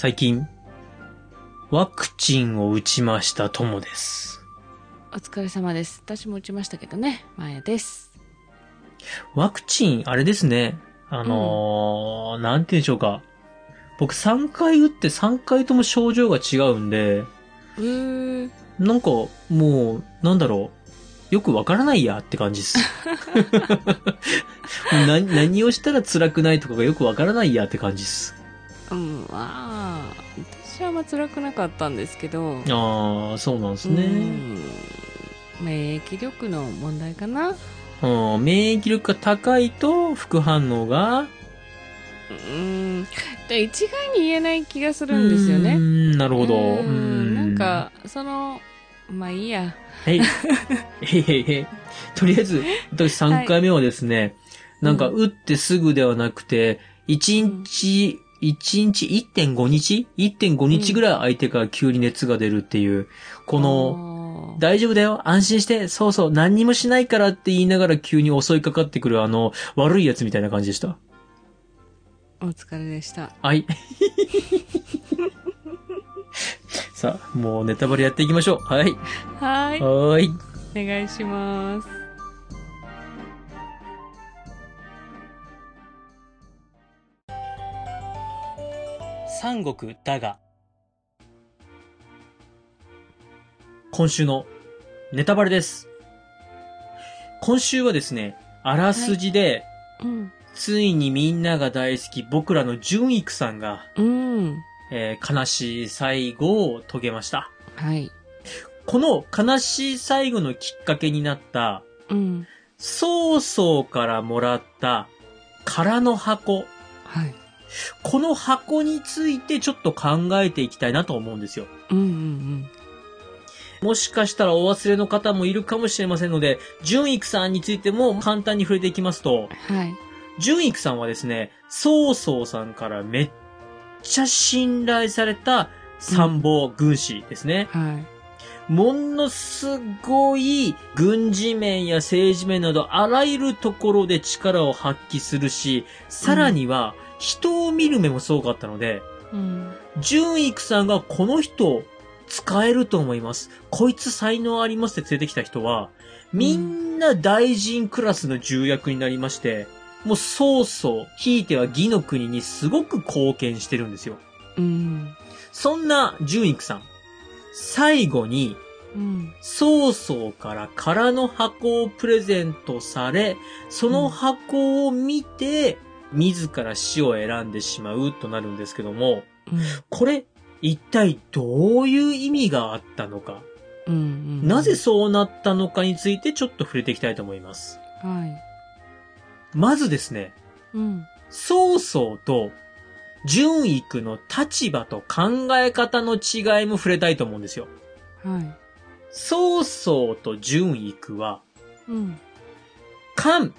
最近、ワクチンを打ちましたともです。お疲れ様です。私も打ちましたけどね。まやです。ワクチン、あれですね。あのーなんて言うんでしょうか。僕3回打って3回とも症状が違うんで、うー。なんか、もう、なんだろう。よくわからないやって感じです。な何をしたら辛くないとかがよくわからないやって感じです。うん、まあ、私はあんま辛くなかったんですけど。ああ、そうなんですうね。ん免疫力の問題かなうん、免疫力が高いと副反応がうん。で一概に言えない気がするんですよね。んなるほど。ううんん。なん、か、その、まあいいや。はい。へいへいへい。とりあえず、私3回目はですね、なんか、打ってすぐではなくて、1日、1日1.5日 ?1.5 日ぐらい空いてから急に熱が出るっていう、この、の大丈夫だよ安心してそうそう何にもしないからって言いながら急に襲いかかってくるあの、悪いやつみたいな感じでした。お疲れでした。はい。さあ、もうネタバレやっていきましょう。はい。はい。はーい。お願いします。三国だが。今週のネタバレです。今週はですね、あらすじで、うん。ついにみんなが大好き僕らの純育さんが、うん。えー悲しい最後を遂げました。はい。この悲しい最後のきっかけになった、うん。曹操からもらった空の箱。はい。この箱についてちょっと考えていきたいなと思うんですよ。うんうんもしかしたらお忘れの方もいるかもしれませんので、純育さんについても簡単に触れていきますと、うん。はい。純育さんはですね、曹操さんからめっちゃ信頼された参謀軍師ですね。はい。ものすごい軍事面や政治面などあらゆるところで力を発揮するし、さらには人を見る目もすごかったので、うん。純育さんがこの人使えると思います。こいつ才能ありますって連れてきた人は、みんな大臣クラスの重役になりまして、もう曹操、ひいては義の国にすごく貢献してるんですよ。うん。そんな純育さん、最後にうん。曹操から空の箱をプレゼントされ、その箱を見て、自ら死を選んでしまうとなるんですけども、うん。これ、一体どういう意味があったのか、うん。なぜそうなったのかについてちょっと触れていきたいと思います。はい。まずですね、うん。曹操と純育の立場と考え方の違いも触れたいと思うんですよ。はい。曹操と純育は、うん。漢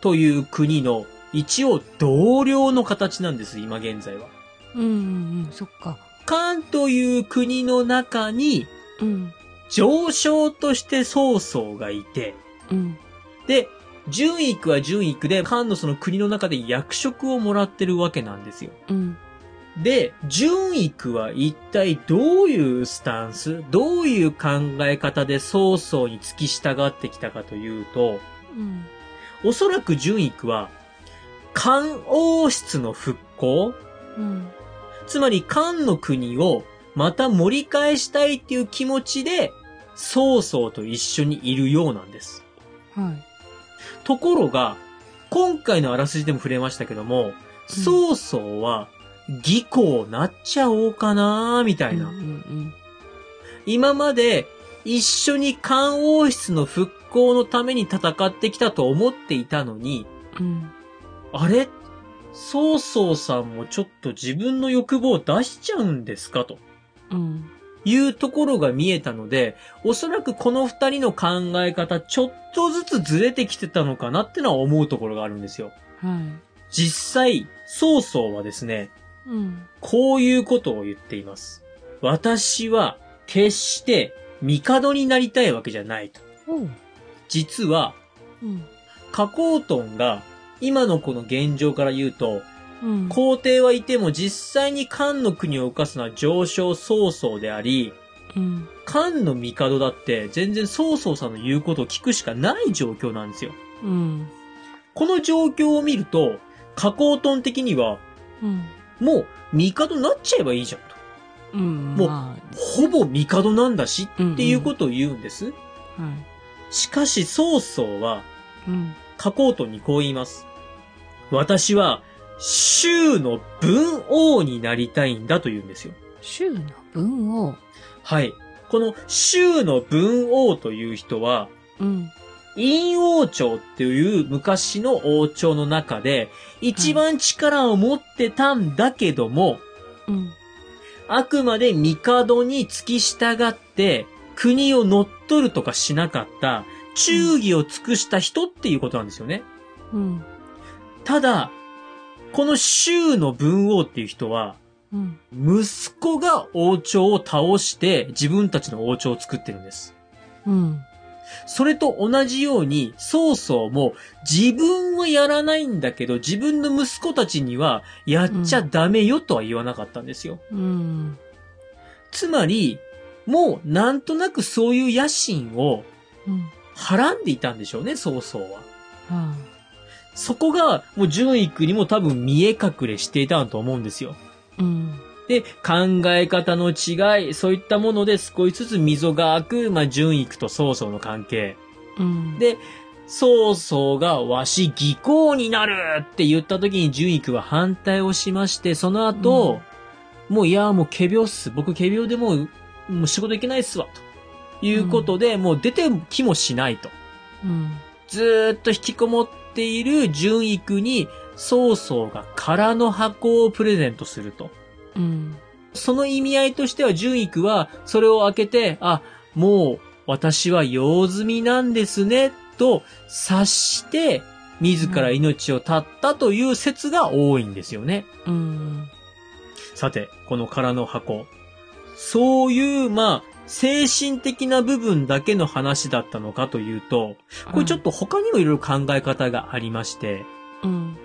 という国の一応同僚の形なんです、今現在は。うん。うん。そっか。漢という国の中にうん。上昇として曹操がいて、うん。で、純育は純育で、漢のその国の中で役職をもらってるわけなんですよ。うん。で、純育は一体どういうスタンス、どういう考え方で曹操に付き従ってきたかというと、うん。おそらく純育は、漢王室の復興？うん。つまり漢の国をまた盛り返したいっていう気持ちで、曹操と一緒にいるようなんです。はい。ところが、今回のあらすじでも触れましたけども、曹操は、義行なっちゃおうかなみたいな。うん。うん。今まで一緒に漢王室の復興のために戦ってきたと思っていたのに、うん。あれ？曹操さんもちょっと自分の欲望を出しちゃうんですか？とうん。いうところが見えたので、おそらくこの二人の考え方ちょっとずつずれてきてたのかなってのは思うところがあるんですよ。はい。実際、曹操はですね、うん。こういうことを言っています。私は決して帝になりたいわけじゃないと。おう。実は、うん。加工トンが今のこの現状から言うと、うん。皇帝はいても実際に漢の国を動かすのは上昇曹操であり、うん。漢の帝だって全然曹操さんの言うことを聞くしかない状況なんですよ。うん。この状況を見ると、加工トン的には、うん。もう帝になっちゃえばいいじゃんと。うん。もうまほぼ帝なんだしうんうんっていうことを言うんです。あ、はい。しかし曹操は、うん。加工トンにこう言います。私は、州の文王になりたいんだと言うんですよ。州の文を、はい。この州の文王という人は、うん。陰王朝っていう昔の王朝の中で、一番力を持ってたんだけども、うん。あくまで帝に付き従って、国を乗っ取るとかしなかった、忠義を尽くした人っていうことなんですよね。うん。ただ、この州の文王っていう人は、うん。息子が王朝を倒して自分たちの王朝を作ってるんです。うん。それと同じように、曹操も自分はやらないんだけど、自分の息子たちにはやっちゃダメよとは言わなかったんですよ。うん。つまり、もうなんとなくそういう野心をうん。はらんでいたんでしょうね、曹操は。はそこが、もう順位にも多分見え隠れしていたと思うんですよ。あ。うん。で、考え方の違い、そういったもので少しずつ溝が開く、まあ、順位と曹操の関係。うん。で、曹操がわし技巧になるって言った時に順位は反対をしまして、その後、もういや、もう仮病っす。僕仮病でもう、もう仕事行けないっすわ。ということで、もう出て気もしないと。うん。ずーっと引きこもっている順位に、曹操が空の箱をプレゼントすると。うん。その意味合いとしては、順位は、それを開けて、あ、もう、私は用済みなんですね、と察して、自ら命を絶ったという説が多いんですよね。うん。さて、この空の箱。そういう、まあ、精神的な部分だけの話だったのかというと、これちょっと他にもいろいろ考え方がありまして、うん。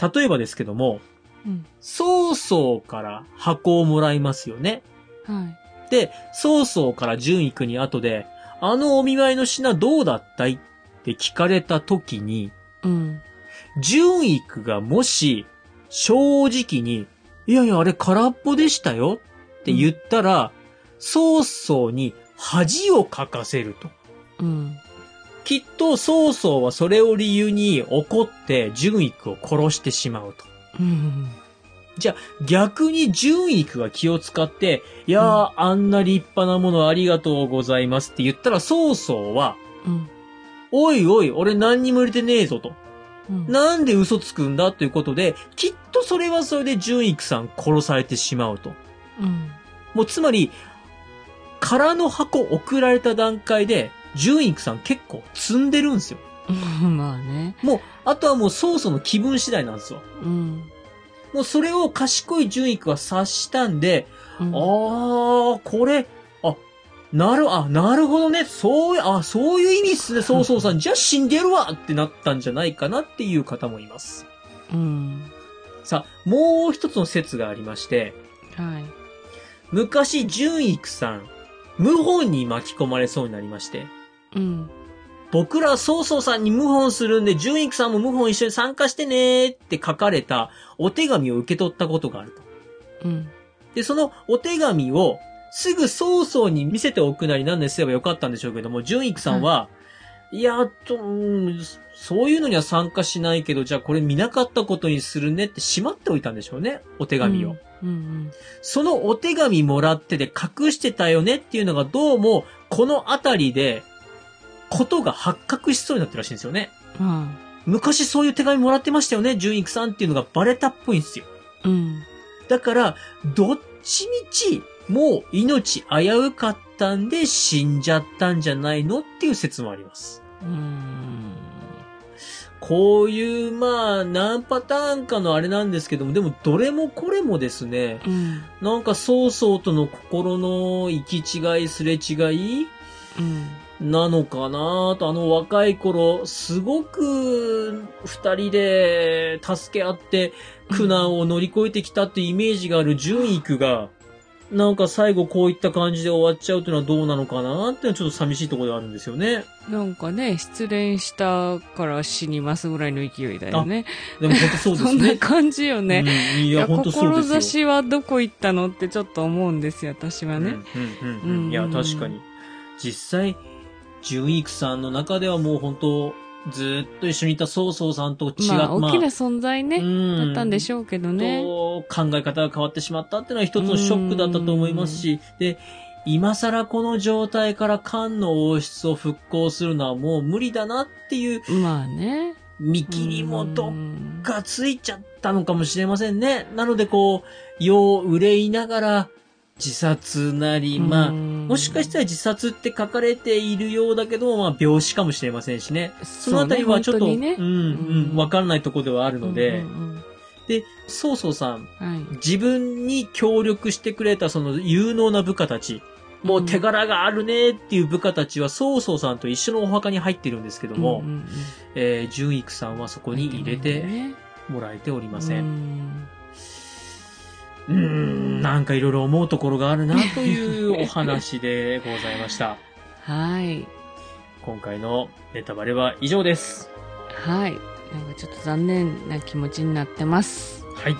例えばですけども、うん。曹操から箱をもらいますよね。はい。で、曹操から順位に後で、あのお見舞いの品どうだったいって聞かれた時に、うん。順位がもし、正直に、いやいや、あれ空っぽでしたよって言ったら、曹操に恥をかかせると。うん。きっと曹操はそれを理由に怒って順位を殺してしまうと。うん。じゃあ逆に順位が気を使って、いやー、あんな立派なものありがとうございますって言ったら曹操は、うん。おいおい、俺何にも入れてねえぞと。うん。なんで嘘つくんだということで、きっとそれはそれで順育さん殺されてしまうと。うん。もうつまり、空の箱送られた段階で、順育さん結構積んでるんですよ。まあね。もう、あとはもう曹操の気分次第なんですよ。うん。もうそれを賢い順育は察したんで、うんあー、これ、あ、なる、あ、なるほどね。そうあ、そういう意味っすね、曹操さん。じゃあ死んでるわってなったんじゃないかなっていう方もいます。うん。さあ、もう一つの説がありまして、はい。昔、純育さん、謀反に巻き込まれそうになりまして、うん。僕ら曹操さんに謀反するんで、純育さんも謀反一緒に参加してねーって書かれたお手紙を受け取ったことがあると。うん。で、そのお手紙をすぐ曹操に見せておくなりなんですればよかったんでしょうけども、純育さんは、いや、と、うんそういうのには参加しないけど、じゃあこれ見なかったことにするねってしまっておいたんでしょうね、お手紙を。うん。そのお手紙もらってで隠してたよねっていうのがどうも、このあたりで、ことが発覚しそうになってるらしいんですよね。うん。昔そういう手紙もらってましたよね、純育さんっていうのがバレたっぽいんですよ。うん。だから、どっちみち、もう命危うかったんで死んじゃったんじゃないのっていう説もあります。うん。こういう、まあ、何パターンかのあれなんですけども、でもどれもこれもですね、うん。なんか曹操との心の行き違い、すれ違い、うん。なのかなと、あの若い頃、すごく二人で助け合って苦難を乗り越えてきたってイメージがある純育が、なんか最後こういった感じで終わっちゃうっていうのはどうなのかなっていうのはちょっと寂しいところではあるんですよね。なんかね、失恋したから死にますぐらいの勢いだよね。でも本当そうです そんなね。感じよね。うん、いや、本当そうですよ。志はどこ行ったのってちょっと思うんですよ、私はね。うんうんうんうん。いや、確かに。実際、純育さんの中ではもう本当、ずっと一緒にいた曹操さんと違う、まあ、大きな存在ね、うんだったんでしょうけどね。と考え方が変わってしまったっていうのは一つのショックだったと思いますし、で、今更この状態から漢の王室を復興するのはもう無理だなっていうまあね。見切りもどっうんかついちゃったのかもしれませんね。なのでこう、世を憂いながら自殺なり、まあ、もしかしたら自殺って書かれているようだけど、まあ、病死かもしれませんしね。そのあたりはちょっと、そうねうん、うん、わからないところではあるので、うんうんで、曹操さん、うん。はい。自分に協力してくれたその有能な部下たち、もう手柄があるねっていう部下たちは曹操さんと一緒のお墓に入ってるんですけども、うんうんうん。えー、純育さんはそこに入れてね。もらえておりませ。うんんうーん、なんかいろいろ思うところがあるなというお話でございました。はい。今回のネタバレは以上です。はい。なんかちょっと残念な気持ちになってます。はい。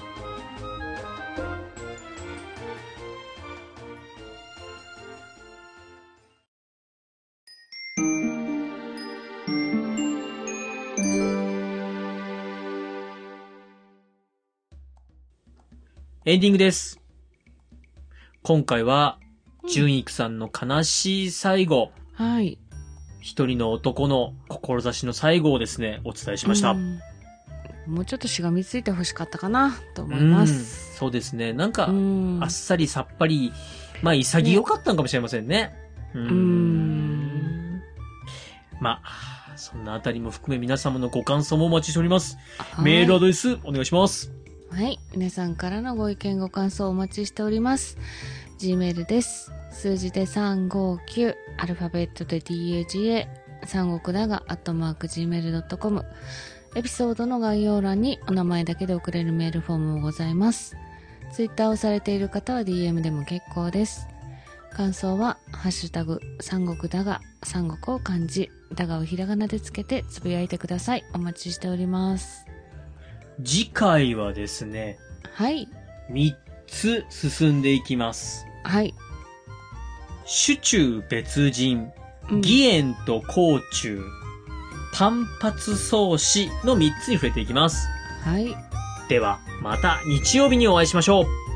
エンディングです。今回は、純育さんの悲しい最後、はい。一人の男の志の最後をですね、お伝えしました。うんもうちょっとしがみついてほしかったかな、と思います。うんそうですね。なんか、うんあっさりさっぱり、まあ潔かったのかもしれませんね。うーんまあ、そんなあたりも含め皆様のご感想もお待ちしております。はいメールアドレスお願いします。はい。皆さんからのご意見ご感想お待ちしております。Gmail です。数字で359、アルファベットで DAGA、三国だが、アットマーク Gmail.com。エピソードの概要欄にお名前だけで送れるメールフォームもございます。Twitter をされている方は DM でも結構です。感想は、ハッシュタグ、三国だが、三国を漢字、だがをひらがなでつけてつぶやいてください。お待ちしております。次回はですね、はい。3つ進んでいきます。はい。主中別人、うん義援と甲虫、単発創始の3つに触れていきます。はい。では、また日曜日にお会いしましょう。